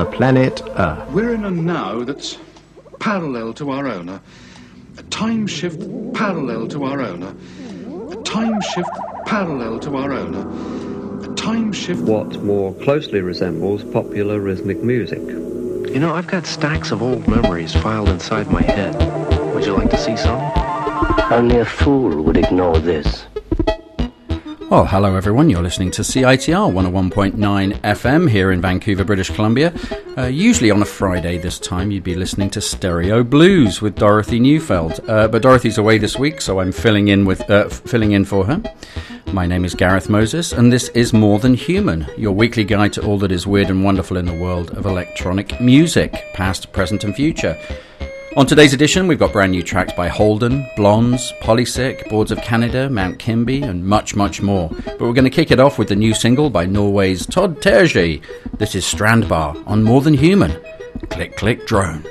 the planet Earth. We're in a now that's parallel to our own, a, a time shift parallel to our own, a, a time shift parallel to our own, a, a time shift. what more closely resembles popular rhythmic music. You know, I've got stacks of old memories filed inside my head. Would you like to see some? Only a fool would ignore this. Well, hello everyone. You're listening to CITR 101.9 FM here in Vancouver, British Columbia. Uh, usually on a Friday this time, you'd be listening to Stereo Blues with Dorothy Neufeld. Uh, but Dorothy's away this week, so I'm filling in with uh, filling in for her. My name is Gareth Moses, and this is More Than Human, your weekly guide to all that is weird and wonderful in the world of electronic music, past, present, and future. On today's edition, we've got brand new tracks by Holden, Blondes, Polysic, Boards of Canada, Mount Kimbie, and much, much more. But we're going to kick it off with the new single by Norway's Todd Terje. This is Strandbar on More Than Human. Click, click, drone.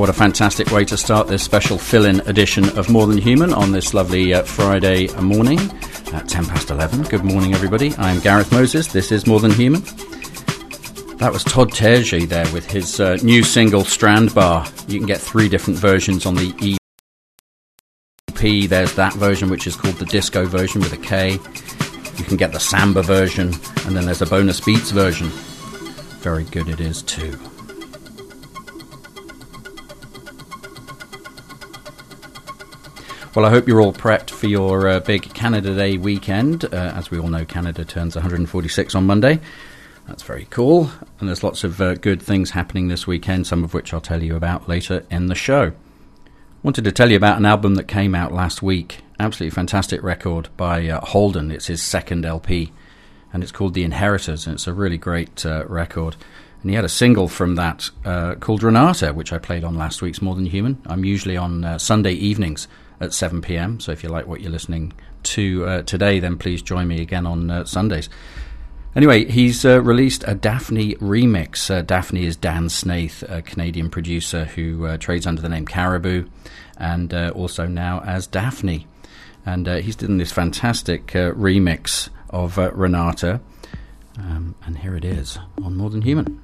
What a fantastic way to start this special fill in edition of More Than Human on this lovely uh, Friday morning at 10 past 11. Good morning, everybody. I'm Gareth Moses. This is More Than Human. That was Todd Terje there with his uh, new single Strandbar. You can get three different versions on the EP. There's that version, which is called the disco version with a K. You can get the samba version, and then there's a bonus beats version. Very good it is, too. Well, I hope you're all prepped for your uh, big Canada Day weekend. Uh, as we all know, Canada turns 146 on Monday. That's very cool. And there's lots of uh, good things happening this weekend, some of which I'll tell you about later in the show. Wanted to tell you about an album that came out last week. Absolutely fantastic record by uh, Holden. It's his second LP, and it's called The Inheritors, and it's a really great uh, record. And he had a single from that uh, called Renata, which I played on last week's More Than Human. I'm usually on Sunday evenings at 7 pm. So if you like what you're listening to uh, today, then please join me again on uh, Sundays. Anyway, he's uh, released a Daphni remix. Uh, Daphni is Dan Snaith, a Canadian producer who uh, trades under the name Caribou and uh, also now as Daphni. And he's done this fantastic remix of Renata. Um, and here it is on More Than Human.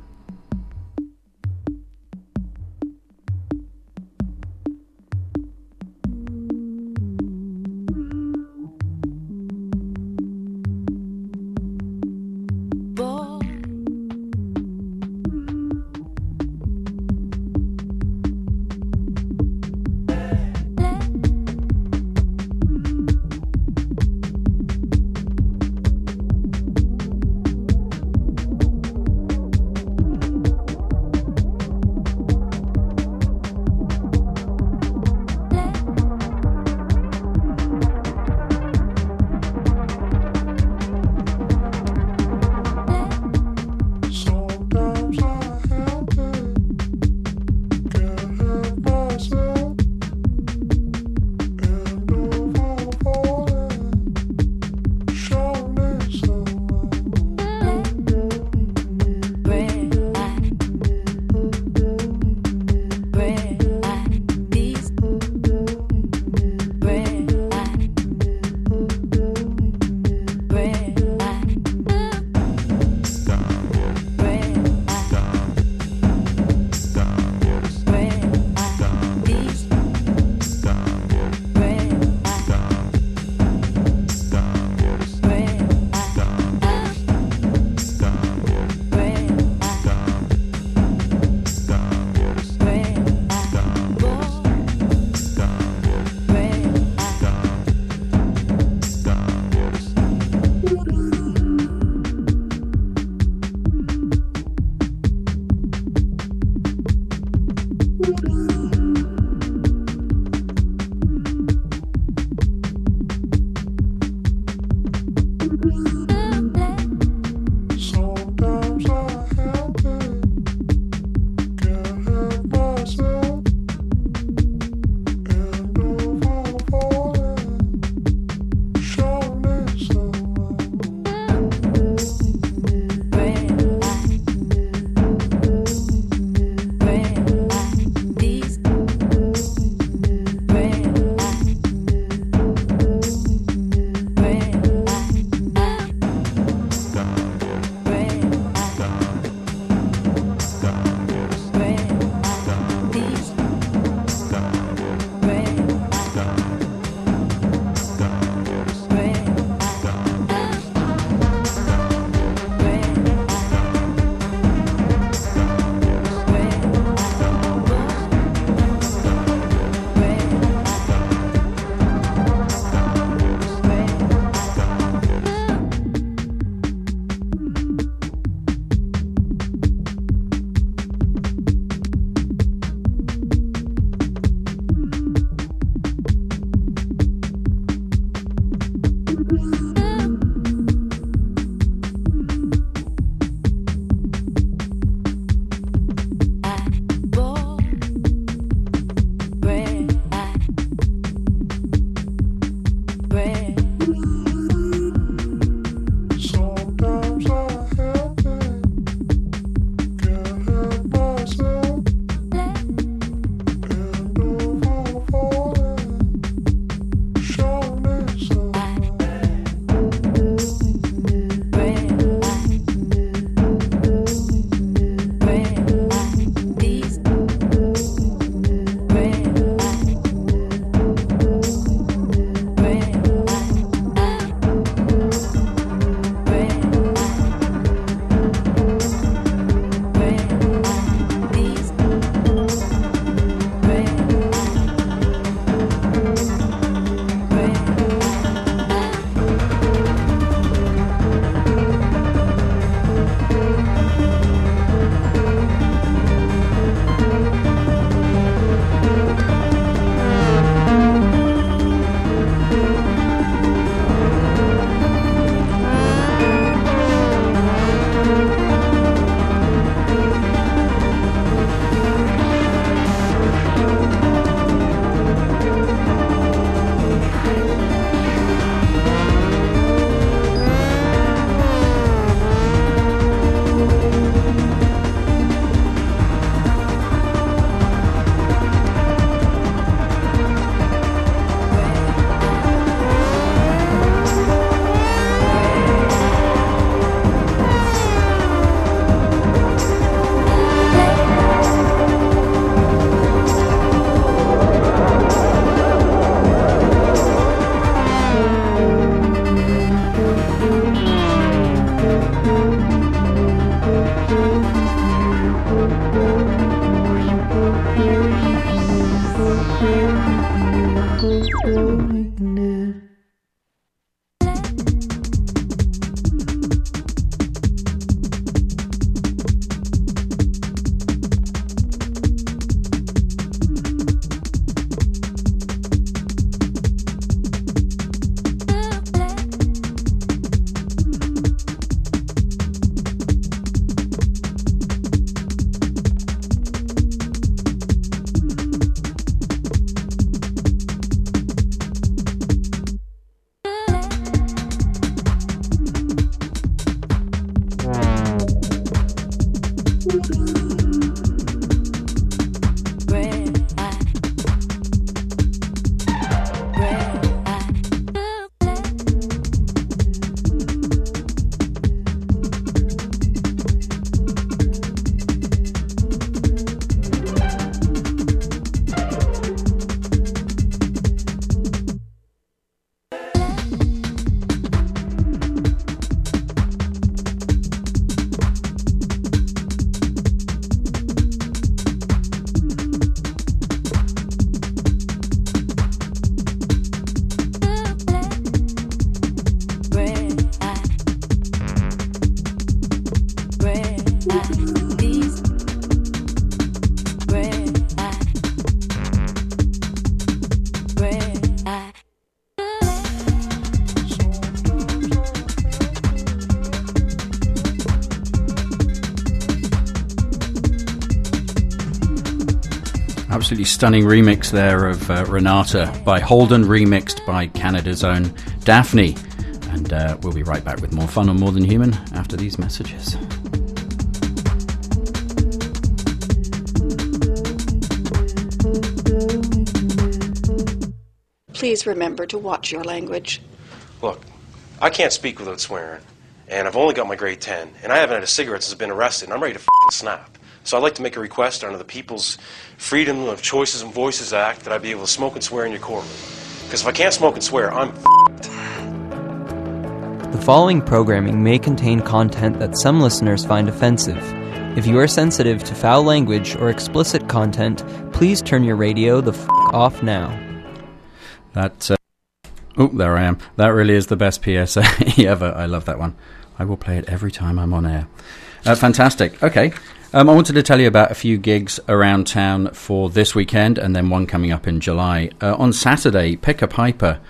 Absolutely stunning remix there of uh, Renata by Holden, remixed by Canada's own Daphni. And uh, we'll be right back with more fun on More Than Human after these messages. Please remember to watch your language. Look, I can't speak without swearing, and I've only got my grade 10, and I haven't had a cigarette since I've been arrested, and I'm ready to f***ing snap. So I'd like to make a request under the People's Freedom of Choices and Voices Act that I be able to smoke and swear in your courtroom. Because if I can't smoke and swear, I'm f***ed. The following programming may contain content that some listeners find offensive. If you are sensitive to foul language or explicit content, please turn your radio the f off now. That. Uh, oh, there I am. That really is the best PSA ever. I love that one. I will play it every time I'm on air. Uh, fantastic. Okay. Um, I wanted to tell you about a few gigs around town for this weekend and then one coming up in July. Uh, on Saturday, Pick a Piper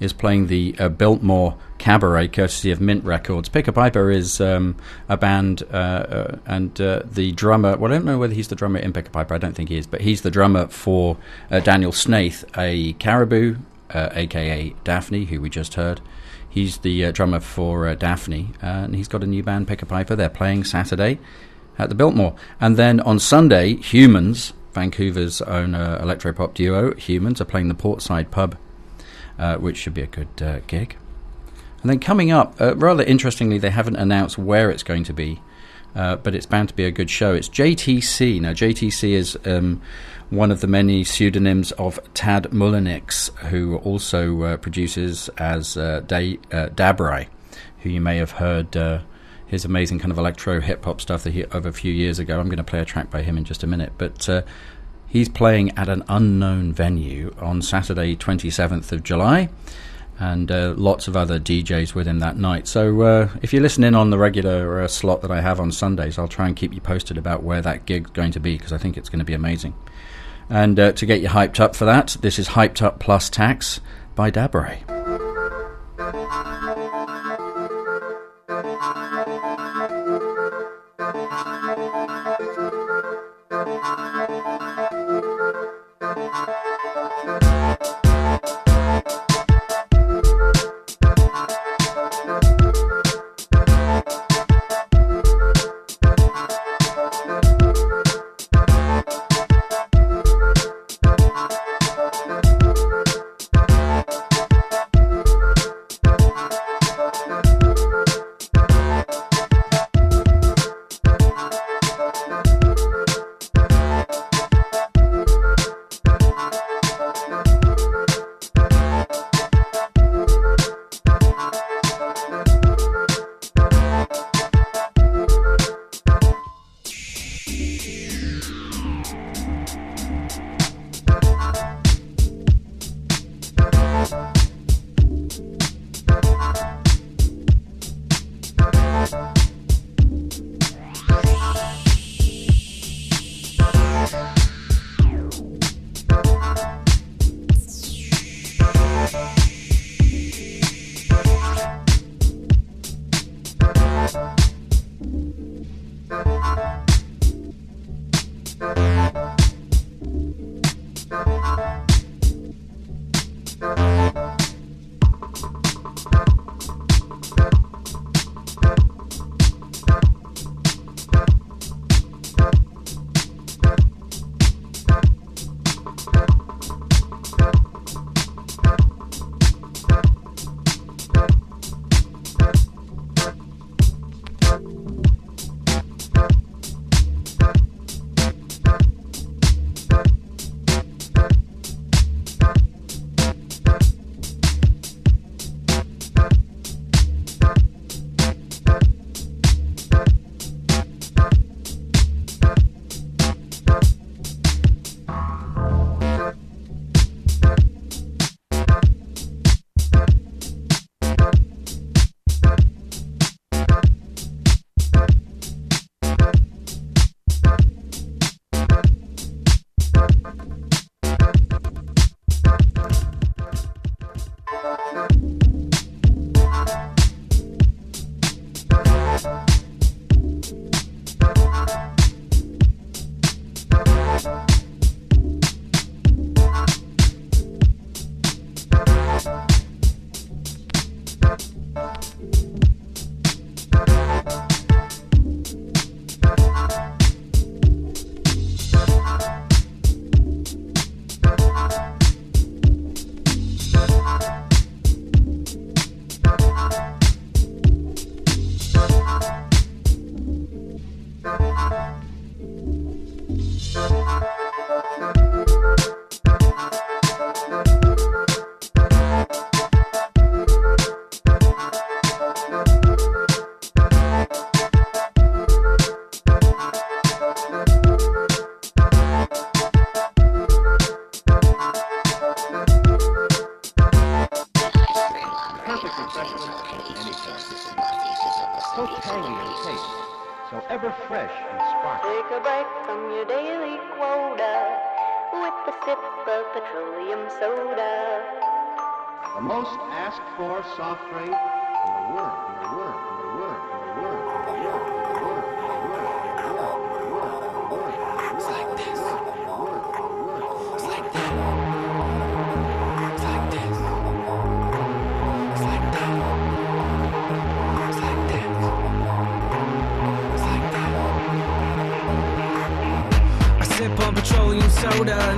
is playing the uh, Biltmore Cabaret, courtesy of Mint Records. Pick a Piper is um, a band, uh, uh, and uh, the drummer. Well, I don't know whether he's the drummer in Pick a Piper. I don't think he is, but he's the drummer for uh, Daniel Snaith, a Caribou, aka Daphni, who we just heard. He's the drummer for Daphni, and he's got a new band, Pick a Piper. They're playing Saturday at the Biltmore, and then on Sunday, Humans. Vancouver's own electropop duo, Humans, are playing the Portside Pub uh, which should be a good uh, gig. And then coming up, uh, rather interestingly, they haven't announced where it's going to be, uh, but it's bound to be a good show. It's JTC. Now, JTC is um, one of the many pseudonyms of Tad Mullinix, who also uh, produces as uh, da- Dabrye, who you may have heard his amazing kind of electro hip hop stuff that he of a few years ago. I'm going to play a track by him in just a minute, but uh, He's playing at an unknown venue on Saturday, 27th of July, and uh, lots of other DJs with him that night. So uh, if you listen in on the regular uh, slot that I have on Sundays, I'll try and keep you posted about where that gig's going to be because I think it's going to be amazing. And uh, to get you hyped up for that, this is Hyped Up Plus Tax by Dabrye.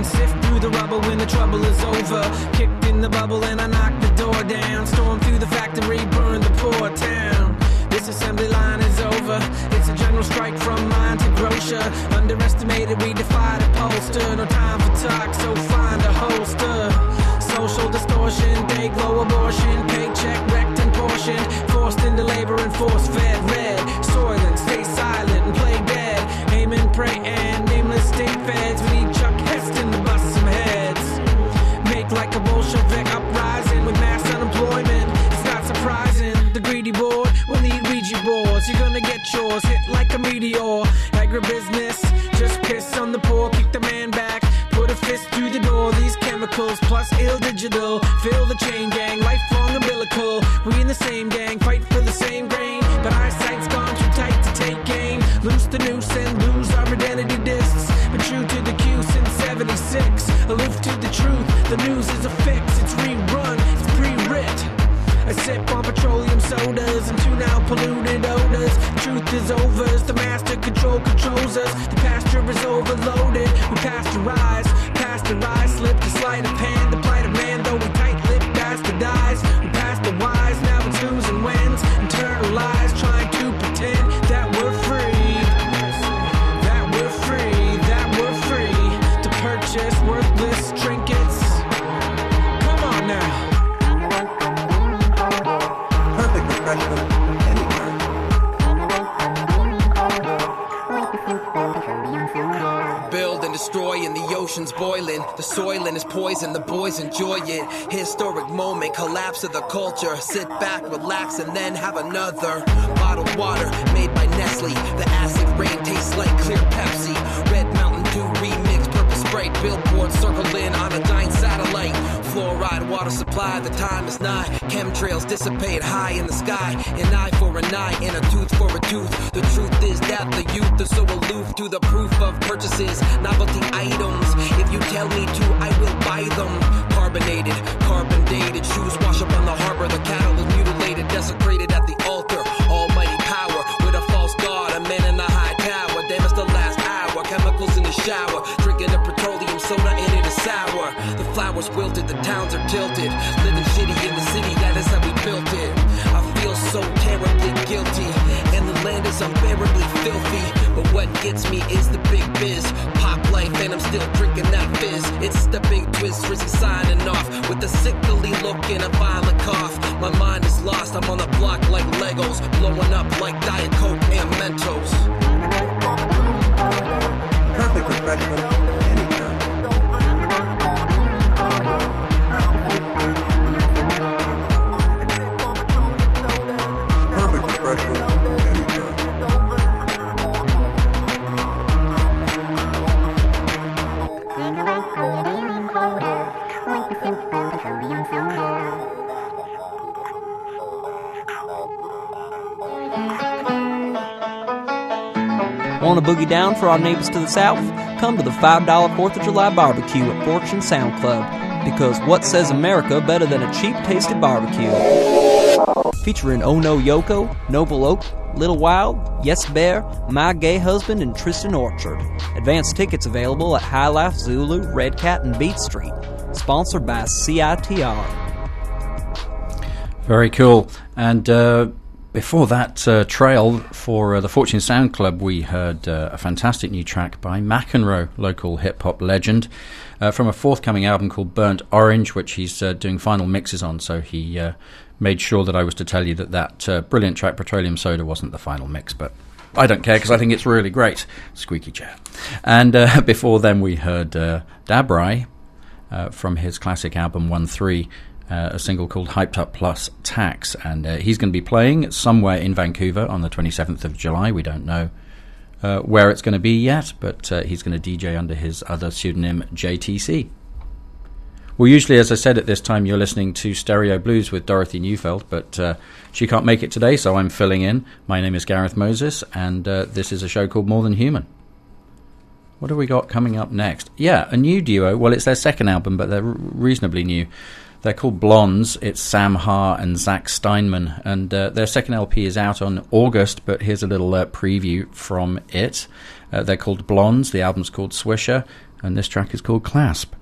Sift through the rubble when the trouble is over. Kicked in the bubble and I knock the door down. Storm through the factory, burn the poor town. This assembly line is over. It's a general strike from mine to grocer. Underestimated, we defy the pollster. No time for talk, so find a holster. Social distortion, day glow abortion, paycheck wrecked and portioned. Forced into labor and force fed poison, the boys enjoy it. Historic moment, collapse of the culture. Sit back, relax, and then have another. Bottled water made by Nestle. The acid rain tastes like clear Pepsi. Red Mountain Dew remix, purple spray. Billboard circling on a satellite. Fluoride water supply, the time is nigh. Chemtrails dissipate high in the sky. An eye for an eye and a tooth for a tooth. The truth is that the youth are so aloof to the proof of purchases. Novelty items. If you tell me to, I will buy them. Carbonated, carbon dated. Shoes wash up on the harbor. The cattle is mutilated, desecrated at the altar. Almighty power with a false god. A man in a high tower. Damn, it's the last hour. Chemicals in the shower. Drinking the petroleum soda sour. The flowers wilted, the towns are tilted. Living shitty in the city, that is how we built it. I feel so terribly guilty. And the land is unbearably filthy. But what gets me is the big biz. Pop life, and I'm still drinking that fizz. It's the big twist, Rizzy signing off. With a sickly look and a violent cough. My mind is lost, I'm on the block like Legos. Blowing up like Diet Coke and Mentos. Perfect refreshment boogie down for our neighbors to the south? Come to the $5 4th of July barbecue at Fortune Sound Club. Because what says America better than a cheap tasted barbecue? Featuring Oh No Yoko, Noble Oak, Little Wild, Yes Bear, My Gay Husband, and Tristan Orchard. Advance tickets available at High Life Zulu, Red Cat, and Beat Street. Sponsored by CITR. Very cool. And uh, before that uh, trail for uh, the Fortune Sound Club, we heard uh, a fantastic new track by McEnroe, local hip hop legend, uh, from a forthcoming album called Burnt Orange, which he's uh, doing final mixes on. So he uh, made sure that I was to tell you that that brilliant track, Petroleum Soda, wasn't the final mix, but. I don't care because I think it's really great. Squeaky chair. And before then, we heard Dabrye uh, from his classic album 1 3 uh, a single called Hyped Up Plus Tax. And uh, he's going to be playing somewhere in Vancouver on the 27th of July. We don't know uh, where it's going to be yet, but uh, he's going to DJ under his other pseudonym, JTC. Well, usually, as I said at this time, you're listening to Stereo Blues with Dorothy Neufeld, but uh, she can't make it today, so I'm filling in. My name is Gareth Moses, and uh, this is a show called More Than Human. What have we got coming up next? Yeah, a new duo. Well, it's their second album, but they're reasonably new. They're called Blondes. It's Sam Haar and Zach Steinman, and uh, their second LP is out on August. But here's a little uh, preview from it. Uh, they're called Blondes. The album's called Swisher, and this track is called Clasp.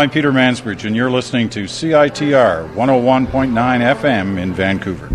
I'm Peter Mansbridge, and you're listening to CITR 101.9 FM in Vancouver.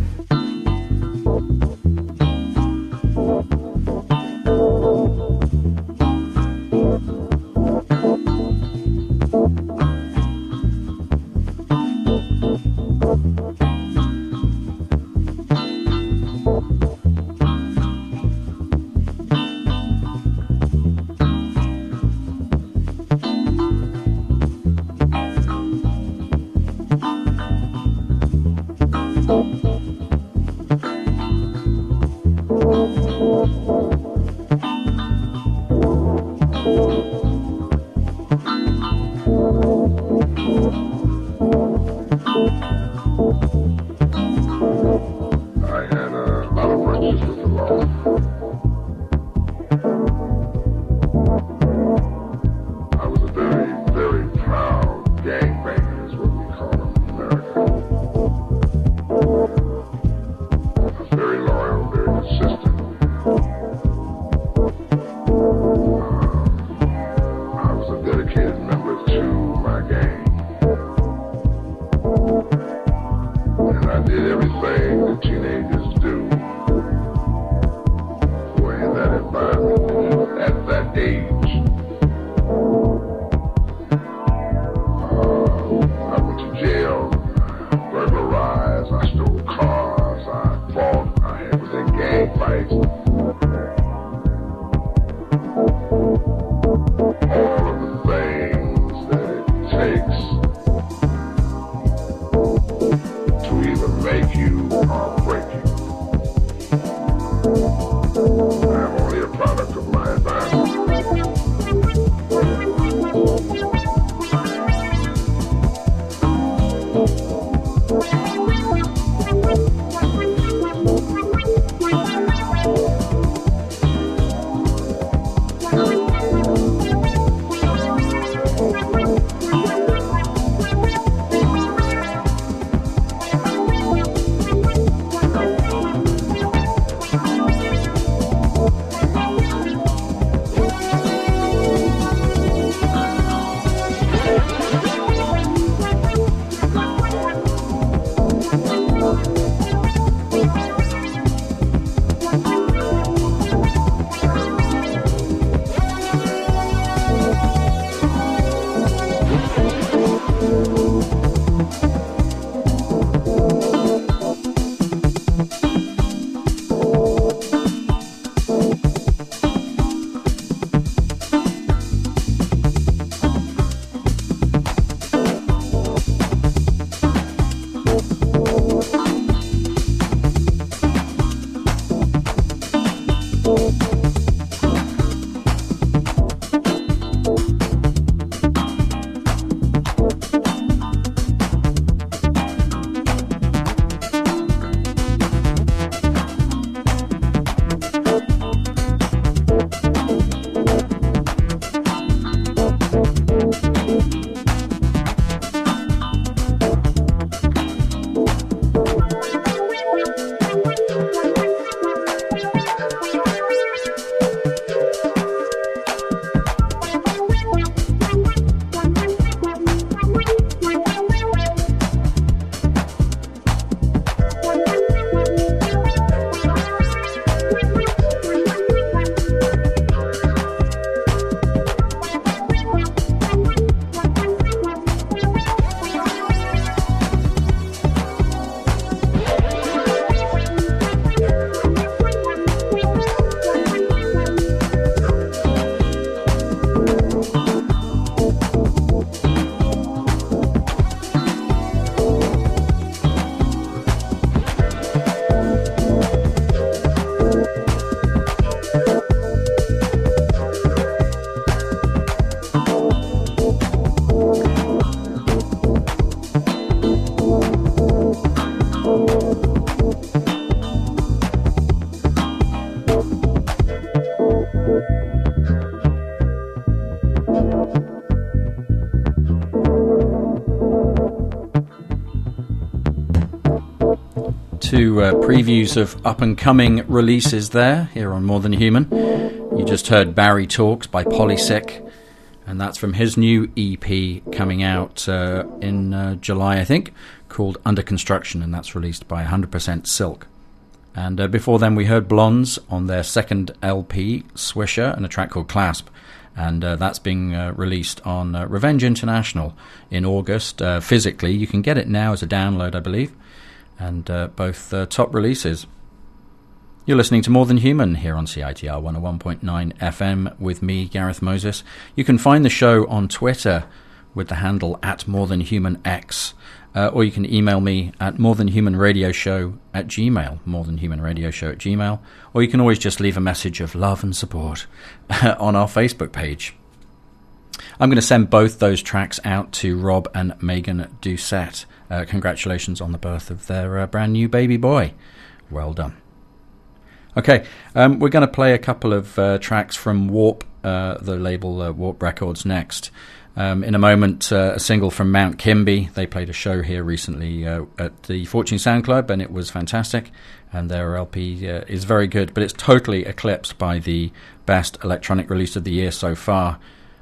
two uh, previews of up and coming releases there, here on More Than Human. You just heard Barry Talks by Polysec, and that's from his new EP coming out uh, in uh, July, I think, called Under Construction, and that's released by 100% Silk. And uh, before then, we heard Blondes on their second LP, Swisher, and a track called Clasp and uh, that's being uh, released on uh, Revenge International in August uh, physically. You can get it now as a download, I believe, and uh, both uh, top releases. You're listening to More Than Human here on CITR 101.9 FM with me, Gareth Moses. You can find the show on Twitter with the handle at More Than Human X, uh, or you can email me at More Than Human Radio Show at Gmail, More Than Human Radio Show at Gmail, or you can always just leave a message of love and support on our Facebook page. I'm going to send both those tracks out to Rob and Megan Doucette. Uh, congratulations on the birth of their uh, brand new baby boy. Well done. Okay, um, we're going to play a couple of uh, tracks from Warp, uh, the label uh, Warp Records, next. Um, in a moment, uh, a single from Mount Kimbie. They played a show here recently at the Fortune Sound Club, and it was fantastic. And their LP is very good, but it's totally eclipsed by the best electronic release of the year so far.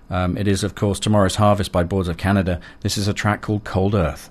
Um, it is, of course, Tomorrow's Harvest by Boards of Canada. This is a track called Cold Earth.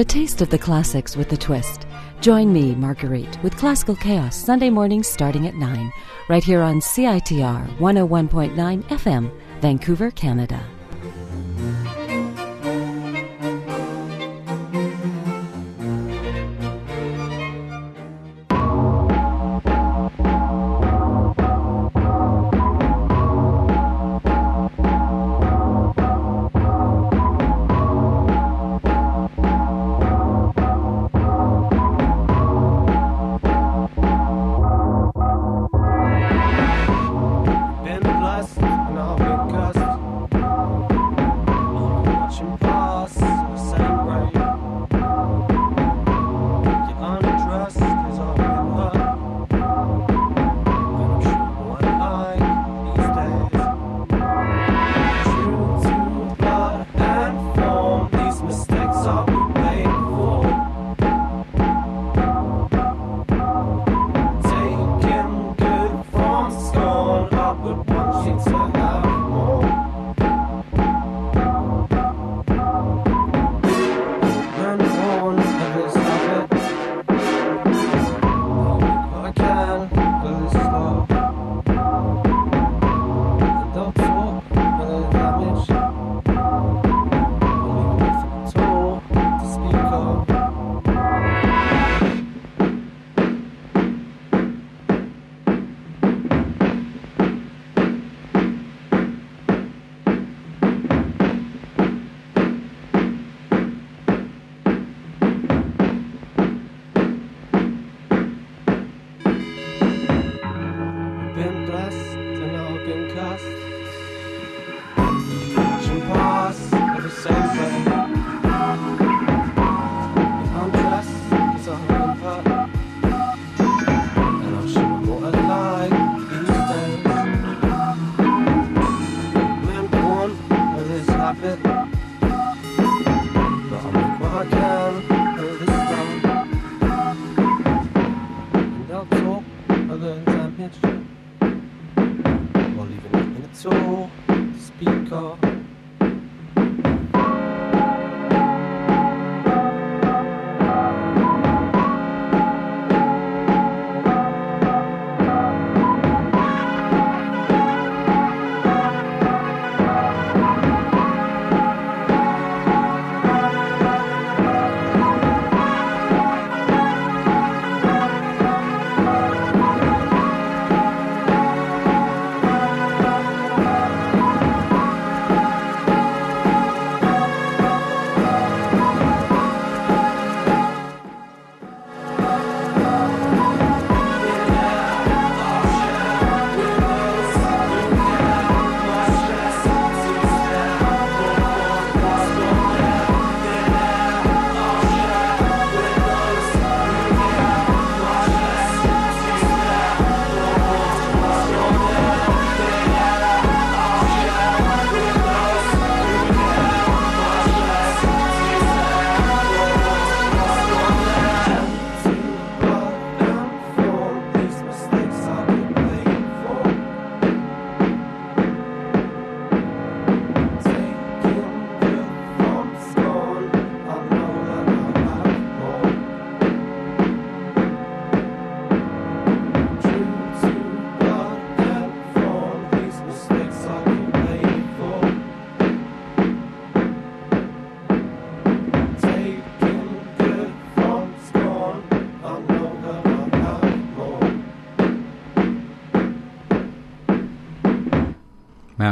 A taste of the classics with a twist, Join me, Marguerite, with Classical Chaos Sunday mornings starting at 9, right here on CITR 101.9 FM, Vancouver, Canada.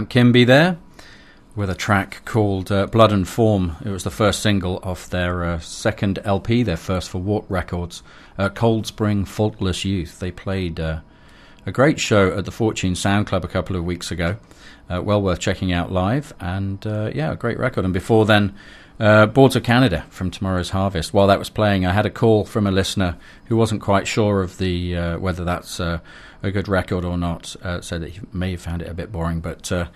Kimbie there with a track called uh, Blood and Form. It was the first single off their uh, second LP, their first for Warp Records, uh, Cold Spring Faultless Youth. They played uh, a great show at the Fortune Sound Club a couple of weeks ago. Uh, well worth checking out live, and uh, yeah, a great record. And before then, uh, Boards of Canada from Tomorrow's Harvest. While that was playing, I had a call from a listener who wasn't quite sure of the whether that's a good record or not. Uh, said that he may have found it a bit boring, but uh,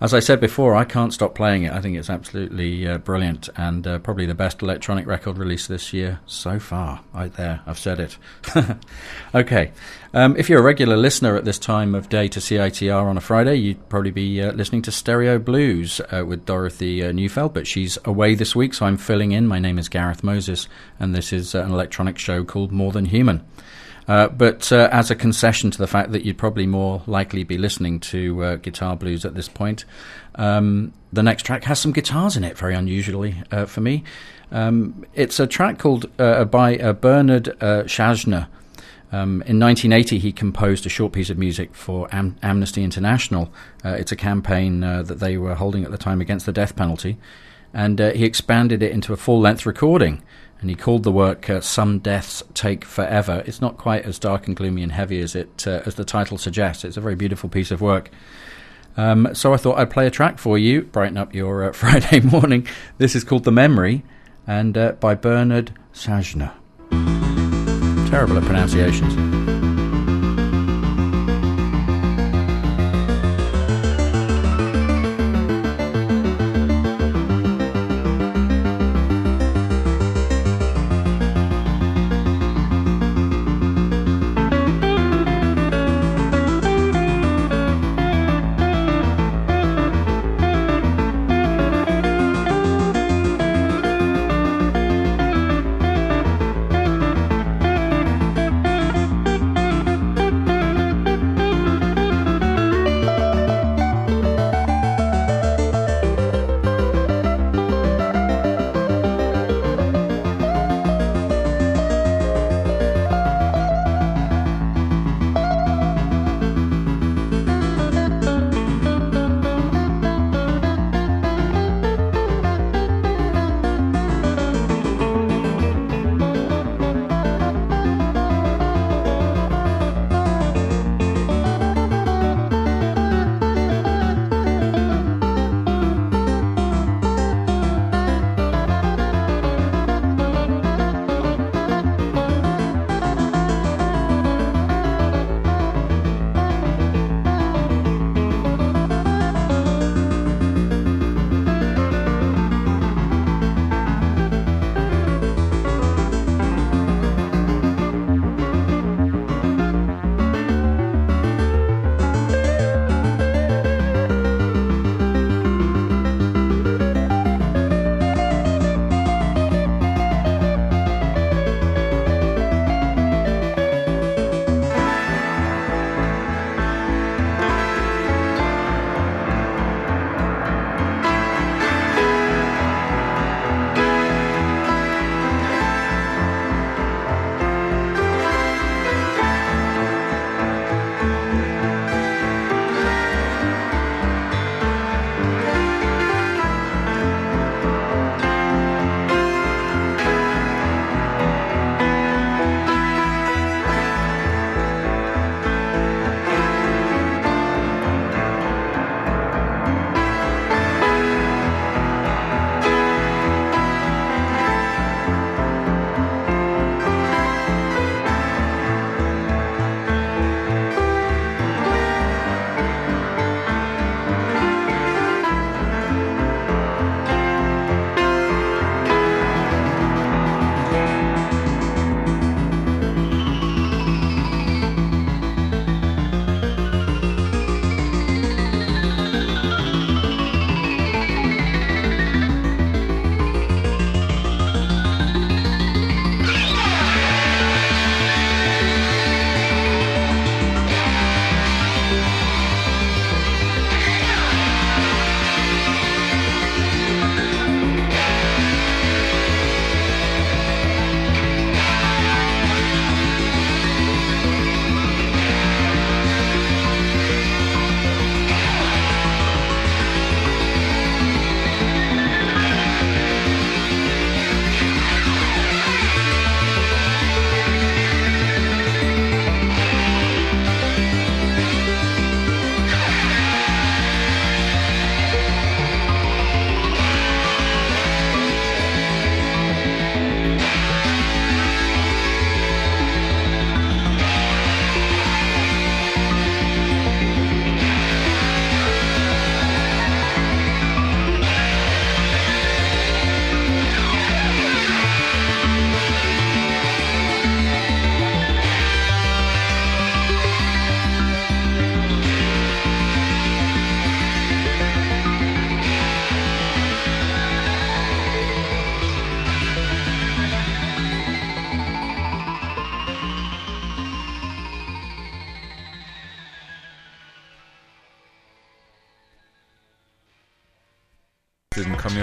As I said before, I can't stop playing it. I think it's absolutely uh, brilliant and uh, probably the best electronic record release this year so far. Right there, I've said it. okay. Um, if you're a regular listener at this time of day to CITR on a Friday, you'd probably be uh, listening to Stereo Blues uh, with Dorothy uh, Neufeld, but she's away this week, so I'm filling in. My name is Gareth Moses, and this is uh, an electronic show called More Than Human. Uh, but uh, as a concession to the fact that you'd probably more likely be listening to uh, guitar blues at this point, um, the next track has some guitars in it, very unusually uh, for me. Um, it's a track called uh, by Bernard uh, Szajner. Um, in 1980, he composed a short piece of music for Am- Amnesty International. It's a campaign that they were holding at the time against the death penalty. And he expanded it into a full length recording. And he called the work uh, Some Deaths Take Forever. It's not quite as dark and gloomy and heavy as, it, uh, as the title suggests. It's a very beautiful piece of work. Um, so I thought I'd play a track for you, brighten up your uh, Friday morning. This is called The Memory, and uh, by Bernard Szajner. Terrible at pronunciations.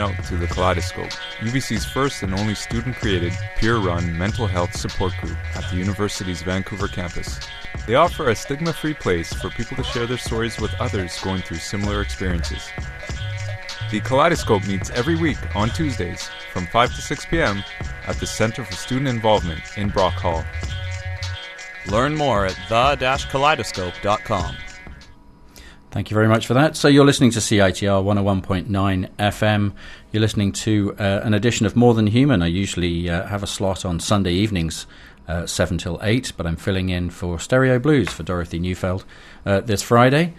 Out to the Kaleidoscope, UBC's first and only student created, peer run mental health support group at the university's Vancouver campus. They offer a stigma free place for people to share their stories with others going through similar experiences. The Kaleidoscope meets every week on Tuesdays from 5 to 6 p.m. at the Center for Student Involvement in Brock Hall. Learn more at the-kaleidoscope.com. Thank you very much for that. So you're listening to CITR 101.9 FM. You're listening to uh, an edition of More Than Human. I usually uh, have a slot on Sunday evenings, uh, 7 till 8, but I'm filling in for Stereo Blues for Dorothy Neufeld uh, this Friday.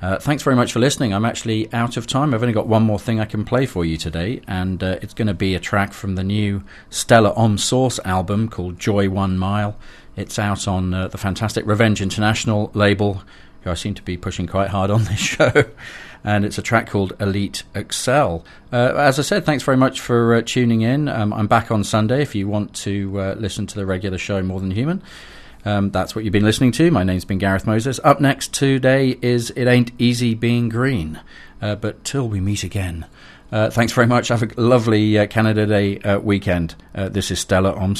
Uh, thanks very much for listening. I'm actually out of time. I've only got one more thing I can play for you today, and uh, it's going to be a track from the new Stellar OM Source album called Joy One Mile. It's out on the fantastic Revenge International label, who I seem to be pushing quite hard on this show. And it's a track called Elite Excel. Uh, as I said, thanks very much for uh, tuning in. Um, I'm back on Sunday if you want to uh, listen to the regular show More Than Human. Um, that's what you've been listening to. My name's been Gareth Moses. Up next today is It Ain't Easy Being Green. Uh, but till we meet again, uh, thanks very much. Have a lovely uh, Canada Day weekend. This is Stella on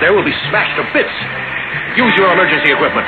there will be smashed to bits. Use your emergency equipment.